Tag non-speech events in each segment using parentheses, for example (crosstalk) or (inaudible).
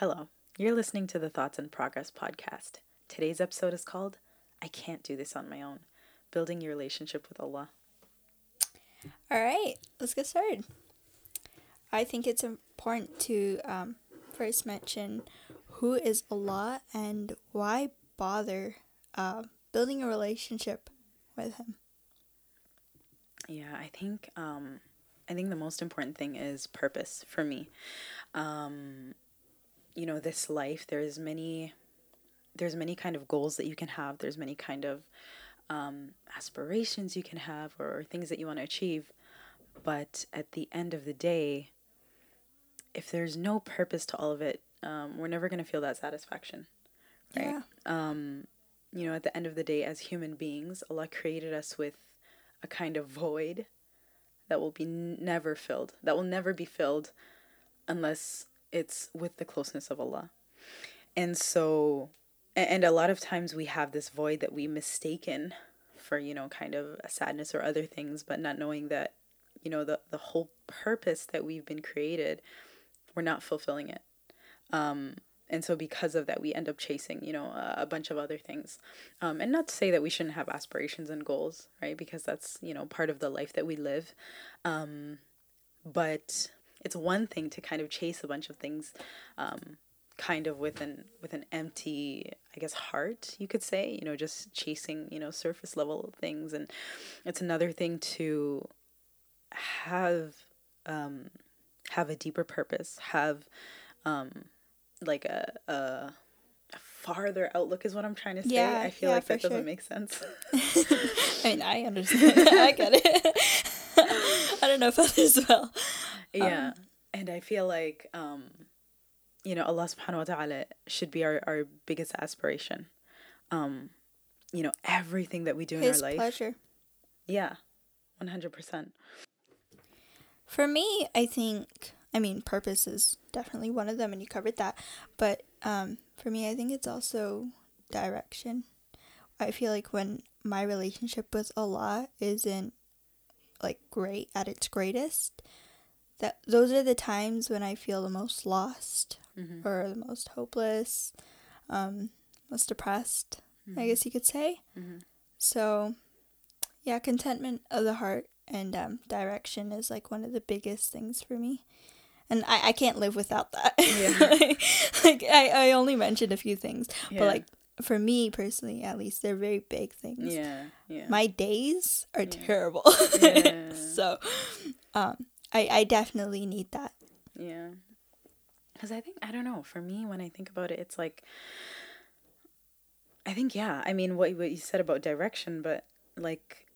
Hello, you're listening to the Thoughts in Progress podcast. Today's episode is called I Can't Do This on My Own Building Your Relationship with Allah. All right, let's get started. I think it's important to um, first mention who is Allah and why bother uh, building a relationship with Him. Yeah, I think um, I think the most important thing is purpose for me. Um, you know, this life there's many there's many kind of goals that you can have. There's many kind of um, aspirations you can have or, or things that you want to achieve. But at the end of the day, if there's no purpose to all of it, um, we're never going to feel that satisfaction. Right? Yeah. Um, you know, at the end of the day, as human beings, Allah created us with a kind of void that will be never filled, that will never be filled unless it's with the closeness of Allah. And so, and a lot of times we have this void that we mistaken for, you know, kind of a sadness or other things, but not knowing that, you know, the, the whole purpose that we've been created, we're not fulfilling it. Um, and so because of that we end up chasing you know a, a bunch of other things um, and not to say that we shouldn't have aspirations and goals right because that's you know part of the life that we live um, but it's one thing to kind of chase a bunch of things um, kind of with an with an empty i guess heart you could say you know just chasing you know surface level things and it's another thing to have um, have a deeper purpose have um, like a, a farther outlook is what I'm trying to say. Yeah, I feel yeah, like that doesn't sure. make sense. (laughs) I mean, I understand. (laughs) I get it. (laughs) I don't know if others will. Yeah. and I feel like um you know, Allah subhanahu wa ta'ala should be our, our biggest aspiration. Um, you know, everything that we do in our life. pleasure. Yeah. One hundred percent. For me, I think, I mean, purpose is definitely one of them, and you covered that. But um, for me, I think it's also direction. I feel like when my relationship with Allah isn't like great at its greatest, that those are the times when I feel the most lost or the most hopeless, um, most depressed. I guess you could say. So, yeah, contentment of the heart and um, direction is like one of the biggest things for me. And I, I can't live without that. Yeah. (laughs) like, I, I only mentioned a few things, Yeah. but like for me personally, at least, they're very big things. Yeah. Yeah. My days are terrible. (laughs) Yeah. so, um, I, I definitely need that. Yeah. Because I think, I don't know, for me, when I think about it, it's like, I think, yeah, I mean, what, what you said about direction, but like,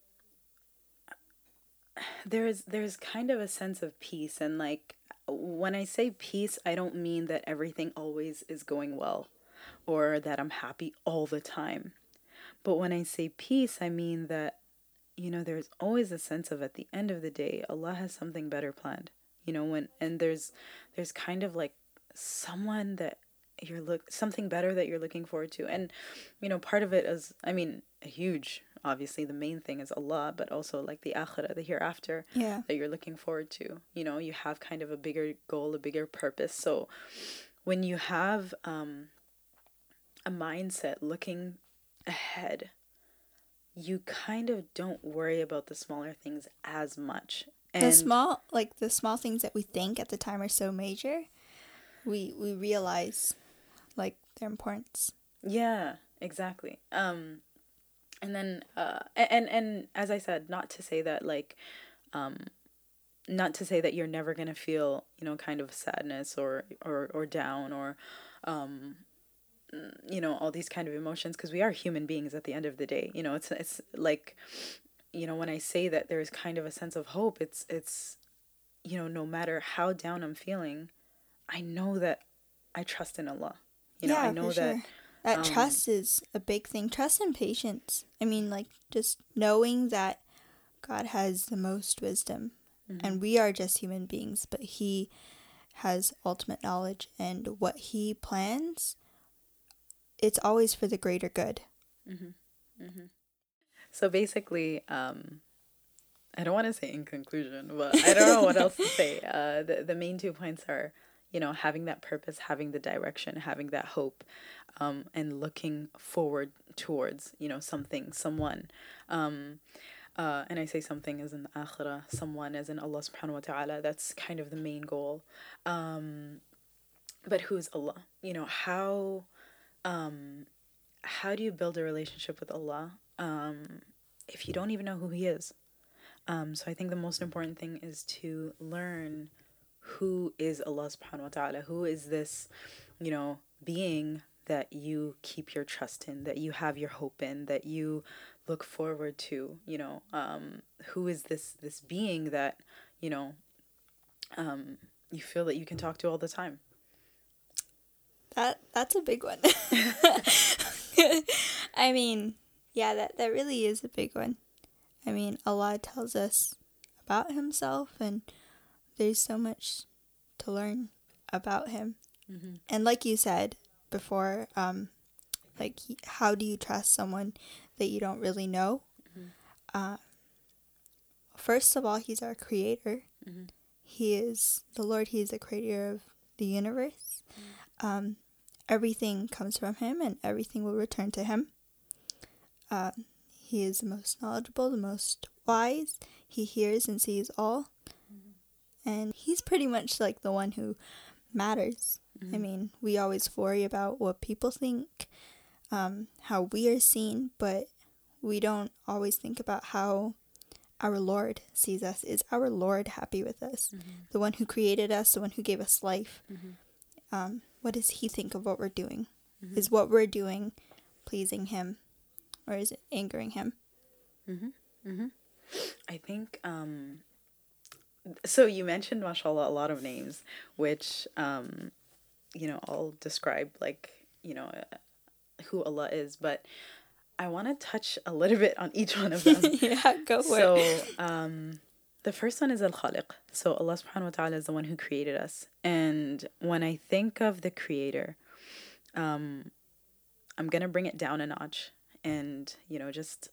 there's there's kind of a sense of peace and like when i say peace i don't mean that everything always is going well or that i'm happy all the time but when i say peace i mean that you know there's always a sense of at the end of the day allah has something better planned you know when and there's there's kind of like someone that you're look something better that you're looking forward to. And you know part of it is i mean a huge obviously the main thing is allah but also like the akhirah the hereafter Yeah. that you're looking forward to. You know you have kind of a bigger goal a bigger purpose. So when you have um a mindset looking ahead you kind of don't worry about the smaller things as much and the small like the small things that we think at the time are so major we we realize like their importance Yeah, exactly. Um and then uh and and as I said, not to say that like um not to say that you're never going to feel, you know, kind of sadness or or or down or um you know, all these kind of emotions because we are human beings at the end of the day. You know, it's it's like you know, when I say that there's kind of a sense of hope, it's it's you know, no matter how down I'm feeling, I know that I trust in Allah. You know, I know that that um, trust is a big thing trust and patience i mean like just knowing that god has the most wisdom Mm-hmm. and we are just human beings but he has ultimate knowledge and what he plans it's always for the greater good So basically, um, I don't want to say in conclusion, but I don't know what else to say. (laughs) Uh, the the main two points are, you know, having that purpose, having the direction, having that hope, um, and looking forward towards, you know, something, someone. Um, uh, and I say something as in akhirah, someone as in Allah subhanahu wa ta'ala. That's kind of the main goal. Um, but who is Allah? You know, how um, how do you build a relationship with Allah um, if you don't even know who He is? Um, so I think the most important thing is to learn who is Allah subhanahu wa ta'ala, who is this, you know, being that you keep your trust in, that you have your hope in, that you look forward to, you know, um, who is this this being that, you know, um, you feel that you can talk to all the time. That that's a big one. (laughs) I mean, yeah, that that really is a big one. I mean, Allah tells us about himself and there's so much to learn about him. Mm-hmm. And like you said before, um, like how do you trust someone that you don't really know? Mm-hmm. Uh, first of all, he's our creator. Mm-hmm. He is the Lord. He is the creator of the universe. Mm-hmm. Um, everything comes from him, and everything will return to him. Uh, he is the most knowledgeable, the most wise. He hears and sees all and he's pretty much like the one who matters. Mm-hmm. I mean, we always worry about what people think, um, how we are seen, but we don't always think about how our Lord sees us. Is our Lord happy with us? Mm-hmm. The one who created us, the one who gave us life. Mm-hmm. Um, what does He think of what we're doing? Mm-hmm. Is what we're doing pleasing Him, or is it angering Him? Mm-hmm. Mm-hmm. I think um, so you mentioned mashallah a lot of names which um you know i'll describe like you know uh, who allah is but i want to touch a little bit on each one of them (laughs) yeah go for so, it so um the first one is al khaliq so allah subhanahu wa ta'ala is the one who created us and when i think of the creator um i'm gonna bring it down a notch and you know just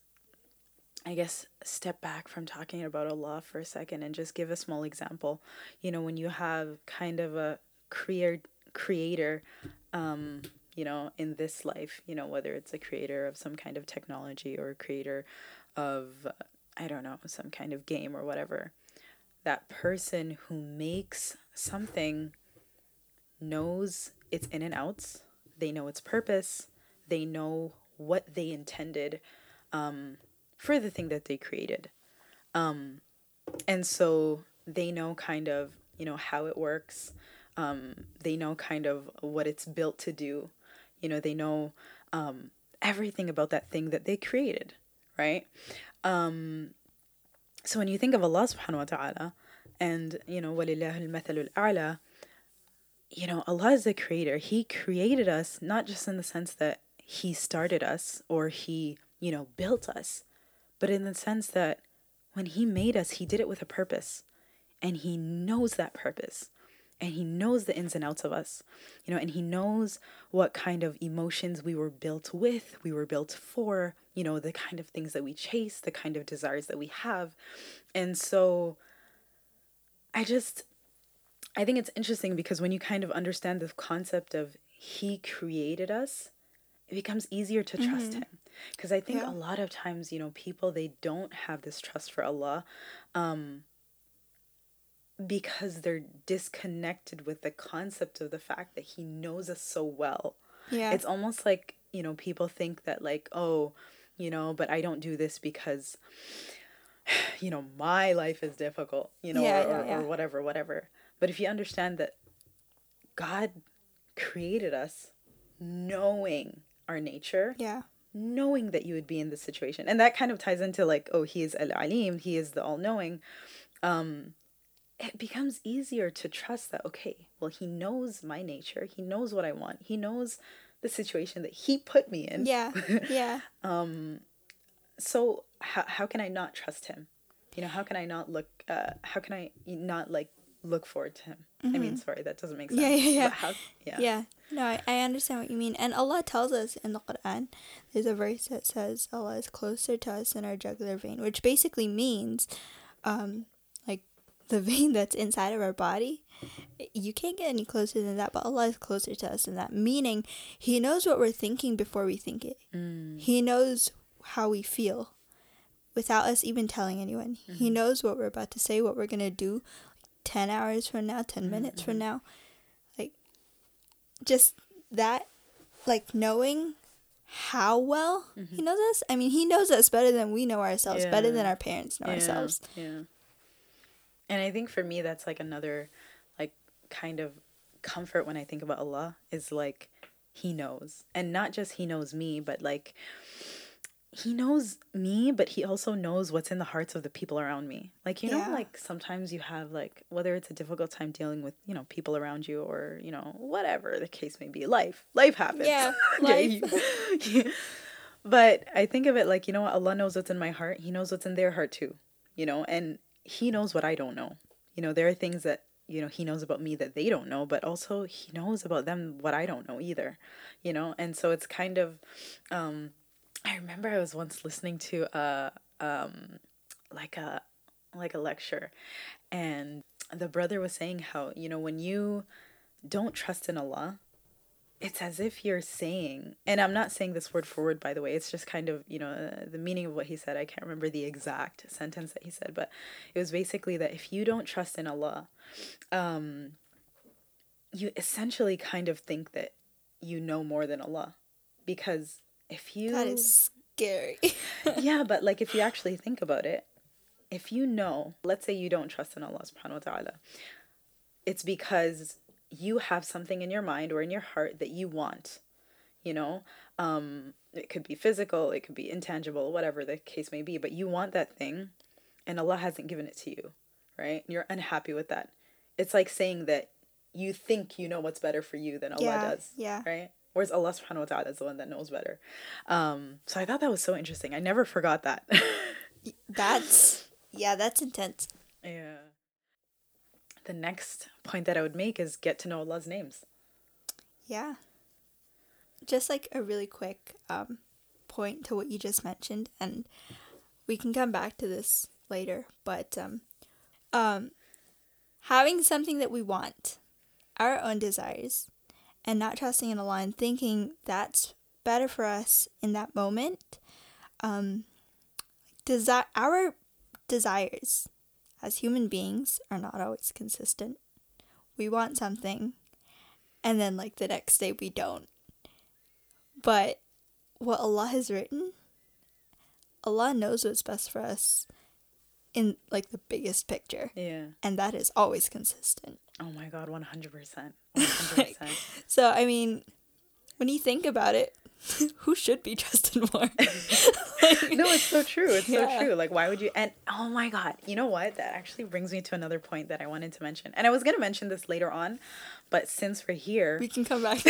I guess step back from talking about Allah for a second and just give a small example. You know, when you have kind of a creator creator um, you know, in this life, you know, whether it's a creator of some kind of technology or a creator of I don't know, some kind of game or whatever. That person who makes something knows its in and outs. They know its purpose. They know what they intended. Um, for the thing that they created. Um, and so they know kind of, you know, how it works. Um, they know kind of what it's built to do. You know, they know um, everything about that thing that they created, right? Um, so when you think of Allah subhanahu wa ta'ala and, you know, وَلِلَّهِ الْمَثَلُ الْأَعْلَى, you know, Allah is the creator. He created us not just in the sense that He started us or He, you know, built us, but in the sense that when He made us, He did it with a purpose. And He knows that purpose. And He knows the ins and outs of us, you know, and He knows what kind of emotions we were built with, we were built for, you know, the kind of things that we chase, the kind of desires that we have. And so I just, I think it's interesting because when you kind of understand the concept of He created us, it becomes easier to trust mm-hmm. him because i think yeah. a lot of times you know people they don't have this trust for allah um because they're disconnected with the concept of the fact that he knows us so well yeah it's almost like you know people think that like oh you know but i don't do this because (sighs) you know my life is difficult you know yeah, or, yeah, yeah. or whatever whatever but if you understand that god created us knowing our nature. Yeah. Knowing that you would be in this situation. And that kind of ties into like, oh, he is Al Alim, he is the all knowing. Um, it becomes easier to trust that, okay, well, he knows my nature, he knows what I want, he knows the situation that he put me in. Yeah. (laughs) Yeah. um, so how, how can I not trust him? You know, how can I not look, uh, how can I not like look forward to him. Mm-hmm. I mean, mm-hmm. sorry, that doesn't make sense. Yeah, yeah, yeah. How, yeah. yeah. No, I, I understand what you mean. And Allah tells us in the Quran, there's a verse that says Allah is closer to us than our jugular vein, which basically means, um, the vein that's inside of our body. You can't get any closer than that, but Allah is closer to us than that. Meaning, He knows what we're thinking before we think it. Mm. He knows how we feel without us even telling anyone. He mm-hmm. knows what we're about to say, what we're going to do 10 hours from now, 10 mm-hmm, minutes from mm-hmm. now. Like, just that, like, knowing how well he knows us. I mean, he knows us better than we know ourselves, better than our parents know ourselves. Yeah. And I think for me that's like another like kind of comfort when I think about Allah is like he knows. And not just he knows me, but like he knows me, but he also knows what's in the hearts of the people around me. Like, you know, like sometimes you have like whether it's a difficult time dealing with, you know, people around you or, you know, whatever the case may be. Life. Life happens. Yeah, (laughs) life. (laughs) but I think of it like, you know what, Allah knows what's in my heart. He knows what's in their heart too. You know, and he knows what I don't know. You know, there are things that, you know, he knows about me that they don't know, but also he knows about them what I don't know either. You know, and so it's kind of um I remember I was once listening to a um like a like a lecture and the brother was saying how, you know, when you don't trust in Allah, it's as if you're saying, and I'm not saying this word for word, by the way. It's just kind of, you know, uh, the meaning of what he said. I can't remember the exact sentence that he said, but it was basically that if you don't trust in Allah, um, you essentially kind of think that you know more than Allah, because if you That is scary. (laughs) yeah, but like if you actually think about it, if you know, let's say you don't trust in Allah subhanahu wa ta'ala, it's because you have something in your mind or in your heart that you want. You know? Um, it could be physical, it could be intangible, whatever the case may be, but you want that thing and Allah hasn't given it to you, right? You're unhappy with that. It's like saying that you think you know what's better for you than Allah Yeah, does. yeah. Right? Whereas Allah subhanahu wa ta'ala is the one that knows better. Um, so I thought that was so interesting. I never forgot that. (laughs) that's, yeah, that's intense. The next point that I would make is get to know Allah's names. Yeah. Just like a really quick um, point to what you just mentioned, and we can come back to this later, but um, um, having something that we want, our own desires, and not trusting in Allah and thinking that's better for us in that moment, um, desi- our desires as human beings are not always consistent. We want something and then like the next day we don't. But what Allah has written, Allah knows what's best for us in like the biggest picture. Yeah. And that is always consistent. Oh my God, 100%. 100%. (laughs) So I mean, when you think about it, (laughs) who should be (laughs) trusted more? (laughs) no, it's so true. It's Yeah. so true. Like, why would you? And oh my God, you know what? That actually brings me to another point that I wanted to mention. And I was going to mention this later on, but since we're here, we can come back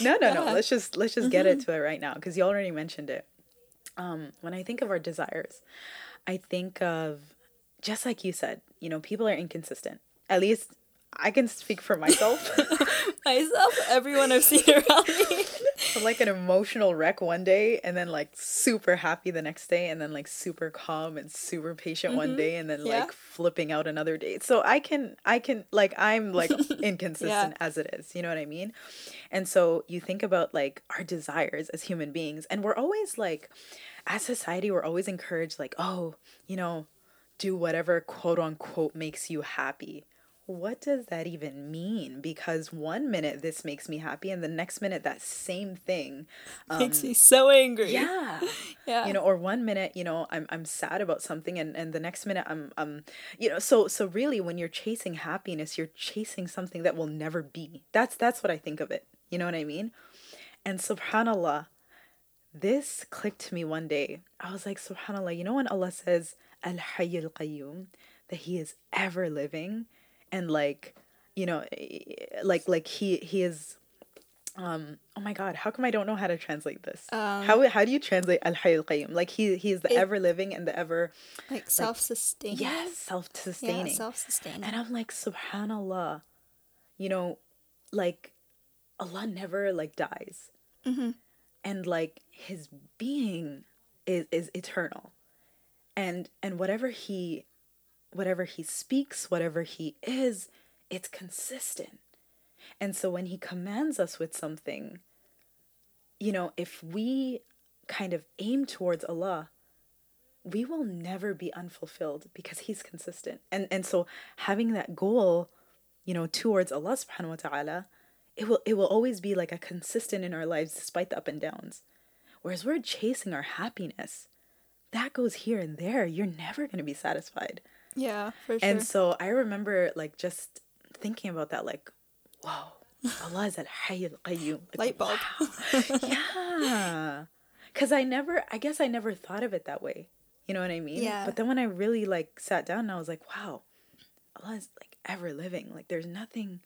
no, no, no. Let's just let's just get it to it right now because you already mentioned it. Um, when I think of our desires, I think of just like you said. You know, people are inconsistent. At least I can speak for myself. Myself, everyone I've seen around me. I'm like an emotional wreck one day and then like super happy the next day and then like super calm and super patient one mm-hmm. day and then Yeah. like flipping out another day. So I can I can like I'm like (laughs) inconsistent as it is. You know what I mean? And so you think about like our desires as human beings and we're always like as society we're always encouraged like, "Oh, you know, do whatever quote unquote makes you happy." What does that even mean? Because one minute this makes me happy, and the next minute that same thing (laughs) Makes me so angry. yeah. (laughs) Yeah. You know, or one minute, you know, I'm I'm sad about something and, and the next minute I'm um you know, so so really when you're chasing happiness, you're chasing something that will never be. That's that's what I think of it. You know what I mean? And subhanallah, this clicked to me one day. I was like, subhanallah, you know when Allah says Al Hayy al Qayyum, that he is ever living and like, you know, like like he he is um oh my god how come i don't know how to translate this Um, how how do you translate al hayy qayyum like he he is the It- ever living and the ever like self-sustaining. yes self Yeah, sustaining self-sustaining. and i'm like subhanallah you know like allah never like dies Mhm. and like his being is is eternal and and whatever he whatever he speaks, whatever he is, it's consistent. And so when he commands us with something, you know, if we kind of aim towards Allah, we will never be unfulfilled because he's consistent. And and so having that goal, you know, towards Allah subhanahu wa ta'ala, it will it will always be like a consistent in our lives despite the up and downs. Whereas we're chasing our happiness, that goes here and there. You're never going to be satisfied. Yeah, for sure. And so I remember like just thinking about that, like, wow, Allah is al Hayy al Qayyum. Light bulb. Wow. yeah. Because I never, I guess I never thought of it that way. You know what I mean? Yeah. But then when I really like sat down and I was like, wow, Allah is like ever living. Like there's nothing,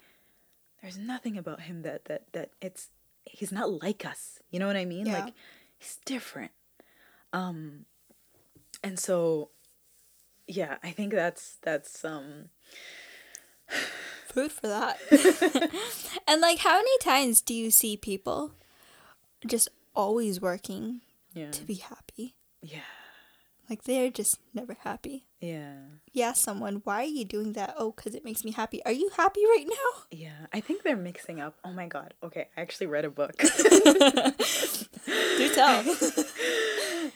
there's nothing about him that, that, that it's, he's not like us. You know what I mean? Yeah. Like he's different. Um, and so, yeah, I think that's, that's, um, Food for that. (laughs) (laughs) and like, how many times do you see people just always working yeah. to be happy? Yeah. Like, they're just never happy. Yeah. Yeah, someone, why are you doing that? Oh, because it makes me happy. Are you happy right now? Yeah. I think they're mixing up. Oh my God. Okay. I actually read a book. (laughs) Do tell. no,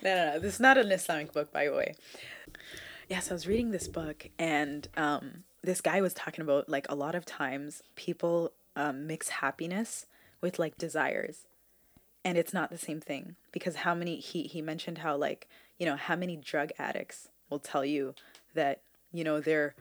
no, no. This is not an Islamic book, by the way. Yes, I was reading this book, and um, this guy was talking about like a lot of times people um, mix happiness with like desires, and it's not the same thing because how many he he mentioned how like you know how many drug addicts will tell you that you know their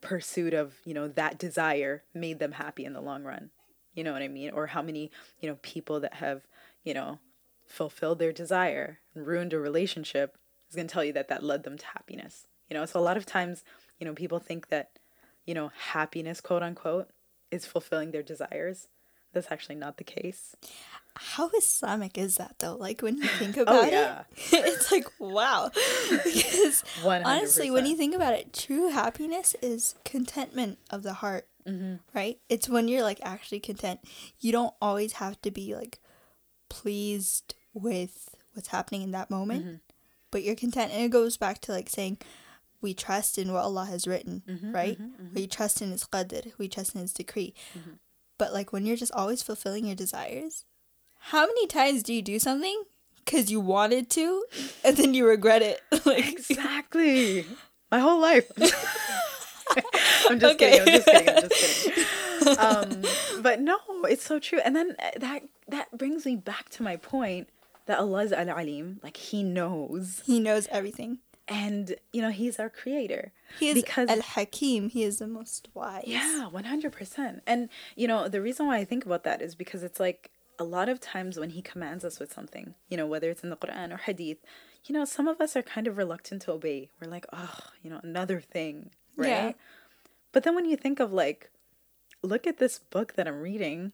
pursuit of you know that desire made them happy in the long run. You know what i mean? Or how many you know people that have you know fulfilled their desire and ruined a relationship is going to tell you that that led them to happiness you know so a lot of times you know people think that you know happiness quote unquote is fulfilling their desires that's actually not the case How Islamic is that though? Like when you think (laughs) about oh yeah it, (laughs) it's like wow. (laughs) because 100%. honestly, when you think about it, true happiness is contentment of the heart, Mm-hmm. right? It's when you're like actually content. You don't always have to be like pleased with what's happening in that moment, Mm-hmm. But you're content. And it goes back to like saying, we trust in what Allah has written, Mm-hmm, right? We trust in His qadr, we trust in His decree. Mm-hmm. But like when you're just always fulfilling your desires, how many times do you do something because you wanted to and then you regret it? (laughs) like, exactly my whole life (laughs) (laughs) i'm just Okay. kidding i'm just kidding i'm just kidding um, but no it's so true and then uh, that that brings me back to my point that allah is al-alim like he knows he knows everything. and you know he's our creator He is because Al Hakim. He is the most wise. yeah 100% and you know the reason why i think about that is because it's like a lot of times when he commands us with something you know whether it's in the quran or hadith you know some of us are kind of reluctant to obey we're like oh you know another thing right Yeah. but then when you think of like look at this book that i'm reading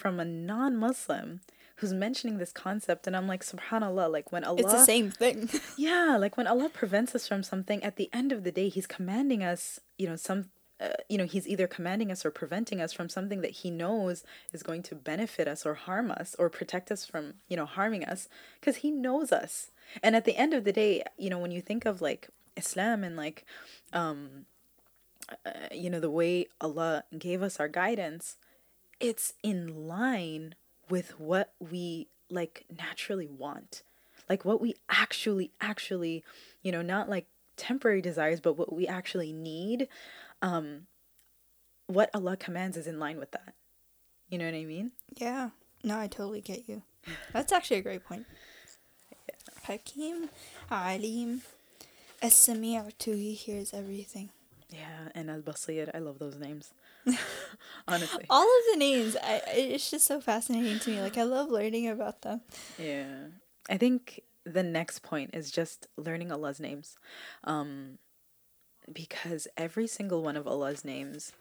from a non-muslim who's mentioning this concept and i'm like subhanallah like when allah It's the same thing. (laughs) yeah, like when Allah prevents us from something, at the end of the day, He's commanding us, you know, some, uh, you know, He's either commanding us or preventing us from something that He knows is going to benefit us or harm us or protect us from, you know, harming us because He knows us. And at the end of the day, you know, when you think of like Islam and like, um, uh, you know, the way Allah gave us our guidance, it's in line with what we like naturally want like what we actually actually you know not like temporary desires but what we actually need um what allah commands is in line with that you know what i mean yeah. No, I totally get you. That's actually a great point. yeah. Hakim, Alim, As-Sami' too. He hears everything. yeah and al-basir i love those names (laughs) honestly All of the names, I, it's just so fascinating to me. Like I love learning about them. Yeah. I think the next point is just learning Allah's names. Um because every single one of Allah's names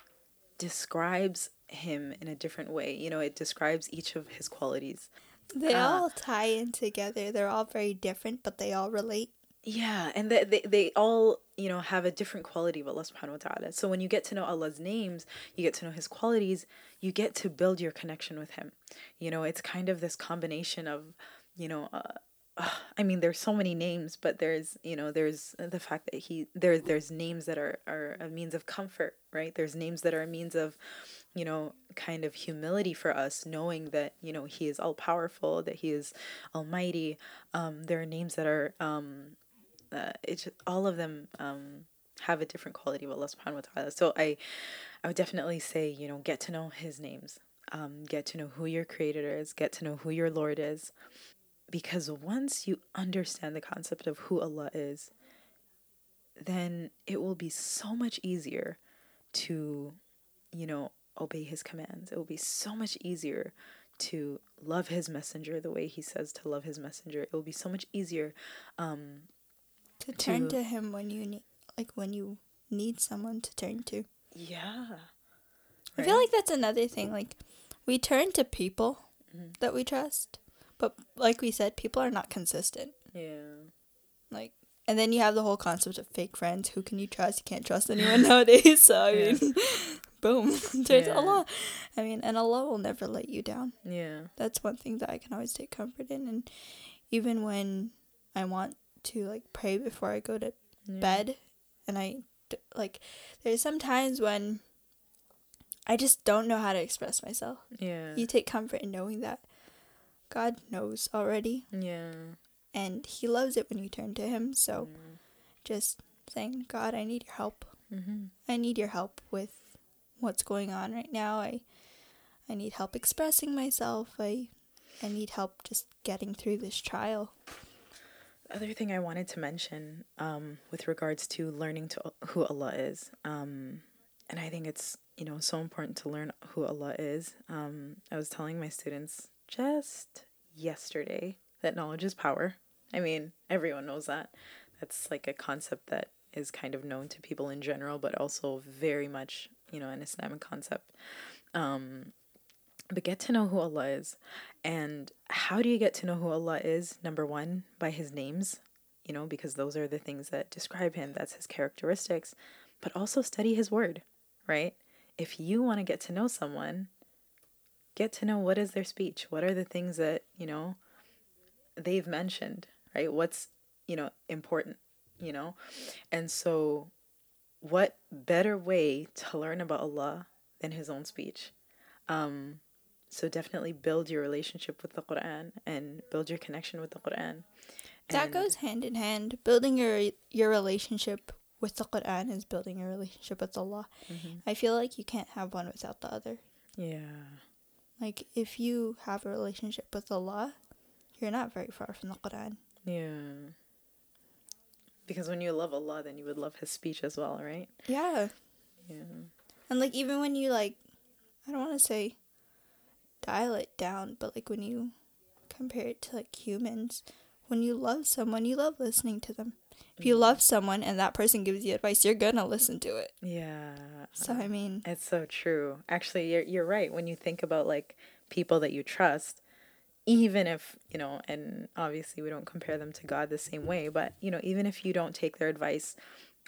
describes him in a different way. You know, it describes each of his qualities. They Ah. all tie in together. They're all very different, but they all relate. Yeah, and they, they they all, you know, have a different quality of Allah subhanahu wa ta'ala. So when you get to know Allah's names, you get to know his qualities, you get to build your connection with him. You know, it's kind of this combination of, you know, uh, I mean, there's so many names, but there's you know there's the fact that he there there's names that are are a means of comfort, right? There's names that are a means of, you know, kind of humility for us, knowing that you know he is all powerful, that he is almighty. Um, there are names that are um, uh, it's all of them um have a different quality of Allah Subhanahu wa Taala. So I, I would definitely say you know get to know His names, um, get to know who your Creator is, get to know who your Lord is because once you understand the concept of who Allah is, then it will be so much easier to, you know, obey His commands. It will be so much easier to love His messenger the way He says to love His messenger. It will be so much easier um, to turn to, to Him when you need, like when you need someone to turn to. Yeah. Right? I feel like that's another thing. Like we turn to people mm-hmm. that we trust but like we said, people are not consistent. Yeah. Like, and then you have the whole concept of fake friends. Who can you trust? You can't trust anyone (laughs) nowadays. So I yeah. mean, (laughs) boom, (laughs) turns yeah. Allah. I mean, and Allah will never let you down. Yeah. That's one thing that I can always take comfort in, and even when I want to like pray before I go to yeah. bed, and I like, there's some times when I just don't know how to express myself. Yeah. You take comfort in knowing that God knows already. Yeah. And He loves it when you turn to Him. So mm. just saying, God, I need your help. Mm-hmm. I need your help with what's going on right now. I I need help expressing myself. I I need help just getting through this trial. The other thing I wanted to mention um, with regards to learning to who Allah is, um, and I think it's you know so important to learn who Allah is. Um, I was telling my students just yesterday that knowledge is power. I mean, everyone knows that. That's like a concept that is kind of known to people in general, but also very much, you know, an Islamic concept. Um, but get to know who Allah is. And how do you get to know who Allah is? Number one, by His names, you know, because those are the things that describe Him, that's His characteristics. But also study His Word, right? If you want to get to know someone, get to know what is their speech what are the things that you know they've mentioned right what's you know important you know and so what better way to learn about allah than his own speech um so definitely build your relationship with the quran and build your connection with the quran that and goes hand in hand building your your relationship with the quran is building your relationship with allah mm-hmm. i feel like you can't have one without the other yeah like, if you have a relationship with Allah, you're not very far from the Quran. Yeah. Because when you love Allah, then you would love His speech as well, right? Yeah. Yeah. And, like, even when you, like, I don't want to say dial it down, but, like, when you compare it to, like, humans, when you love someone, you love listening to them. If you love mm-hmm. someone and that person gives you advice, you're gonna listen to it. Yeah. So I mean, it's so true. Actually, you're you're right. When you think about like people that you trust, even if you know, and obviously we don't compare them to God the same way, but you know, even if you don't take their advice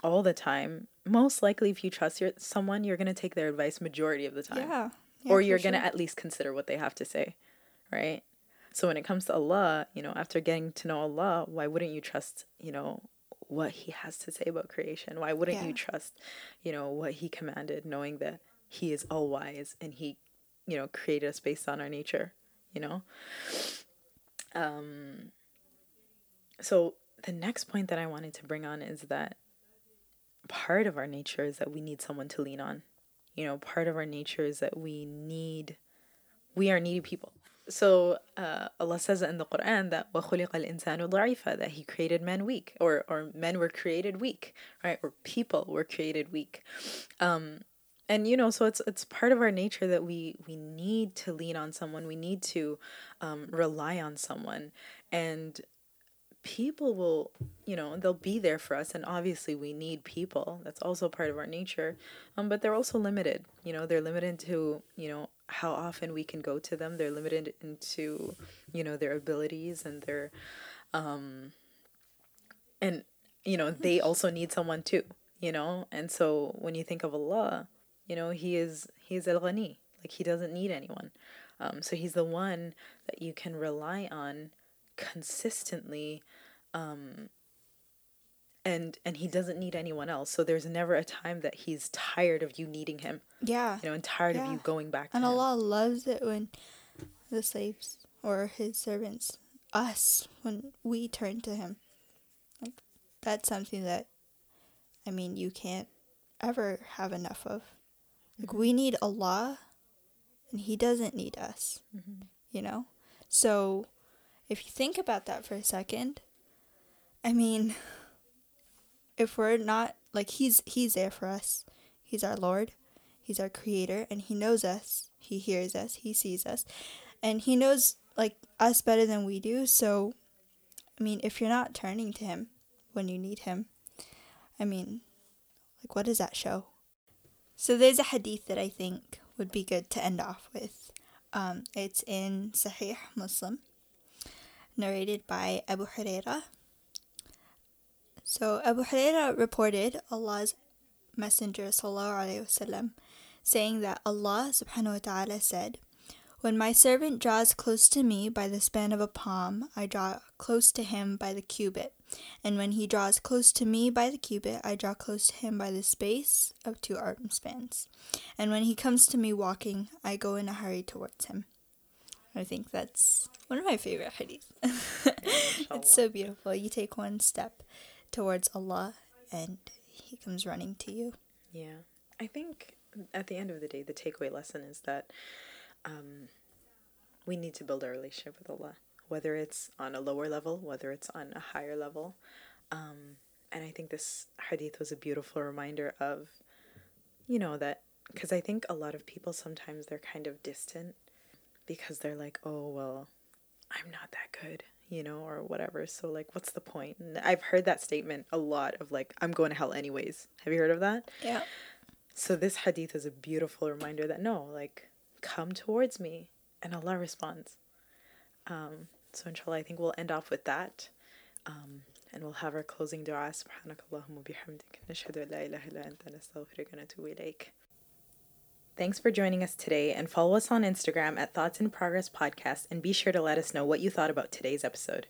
all the time, most likely if you trust your someone, you're gonna take their advice majority of the time. Yeah. Yeah or you're gonna at least consider what they have to say, right? So when it comes to Allah, you know, after getting to know Allah, why wouldn't you trust, you know, what he has to say about creation. Why wouldn't yeah. you trust, you know, what he commanded, knowing that he is all wise and he, you know, created us based on our nature, you know? Um, so the next point that I wanted to bring on is that part of our nature is that we need someone to lean on You know, part of our nature is that we need, we are needy people so uh, Allah says in the Quran that وَخُلِقَ الْإِنسَانُ ضَعِيفًا that He created men weak, or or men were created weak, right? Or people were created weak. Um, and you know, so it's it's part of our nature that we we need to lean on someone, we need to um, rely on someone, and people will you know they'll be there for us and obviously we need people that's also part of our nature um but they're also limited you know they're limited to you know how often we can go to them. They're limited into, you know, their abilities and their, um, and you know they also need someone too. You know, and so when you think of Allah, you know He is He is Al Ghani, like He doesn't need anyone. Um, so He's the one that you can rely on consistently um and and he doesn't need anyone else so there's never a time that he's tired of you needing him Yeah. you know and tired Yeah. of you going back to And him Allah loves it when the slaves or his servants, us, when we turn to him. Like that's something that I mean you can't ever have enough of. Like we need Allah and he doesn't need us. You know? So if you think about that for a second, I mean if we're not like he's he's there for us. He's our Lord. He's our creator and he knows us. He hears us. He sees us. And he knows like us better than we do. So I mean, if you're not turning to him when you need him, I mean, like what does that show? So there's a hadith that I think would be good to end off with. Um, it's in Sahih Muslim, narrated by Abu Huraira. So Abu Huraira reported Allah's Messenger wasallam saying that Allah subhanahu wa ta'ala said, When my servant draws close to me by the span of a palm, I draw close to him by the cubit. And when he draws close to me by the cubit, I draw close to him by the space of two arm spans. And when he comes to me walking, I go in a hurry towards him. I think that's one of my favorite hadith. (laughs) it's so beautiful. You take one step towards Allah and he comes running to you. Yeah. I think at the end of the day, the takeaway lesson is that um, we need to build our relationship with Allah, whether it's on a lower level, whether it's on a higher level. Um, and I think this hadith was a beautiful reminder of, you know, that because I think a lot of people sometimes they're kind of distant because they're like, oh, well, I'm not that good, you know, or whatever. So, like, what's the point? And I've heard that statement a lot of like, I'm going to hell anyways. Have you heard of that? Yeah. So this hadith is a beautiful reminder that no, like, come towards me, and Allah responds. Um, so inshallah, I think we'll end off with that, um, and we'll have our closing dua. Subhanakallahumma bihamdik, nashhadu an la ilaha illa anta nastaghfiruka wa natubu ilaik. Thanks for joining us today, and follow us on Instagram at Thoughts in Progress Podcast, and be sure to let us know what you thought about today's episode.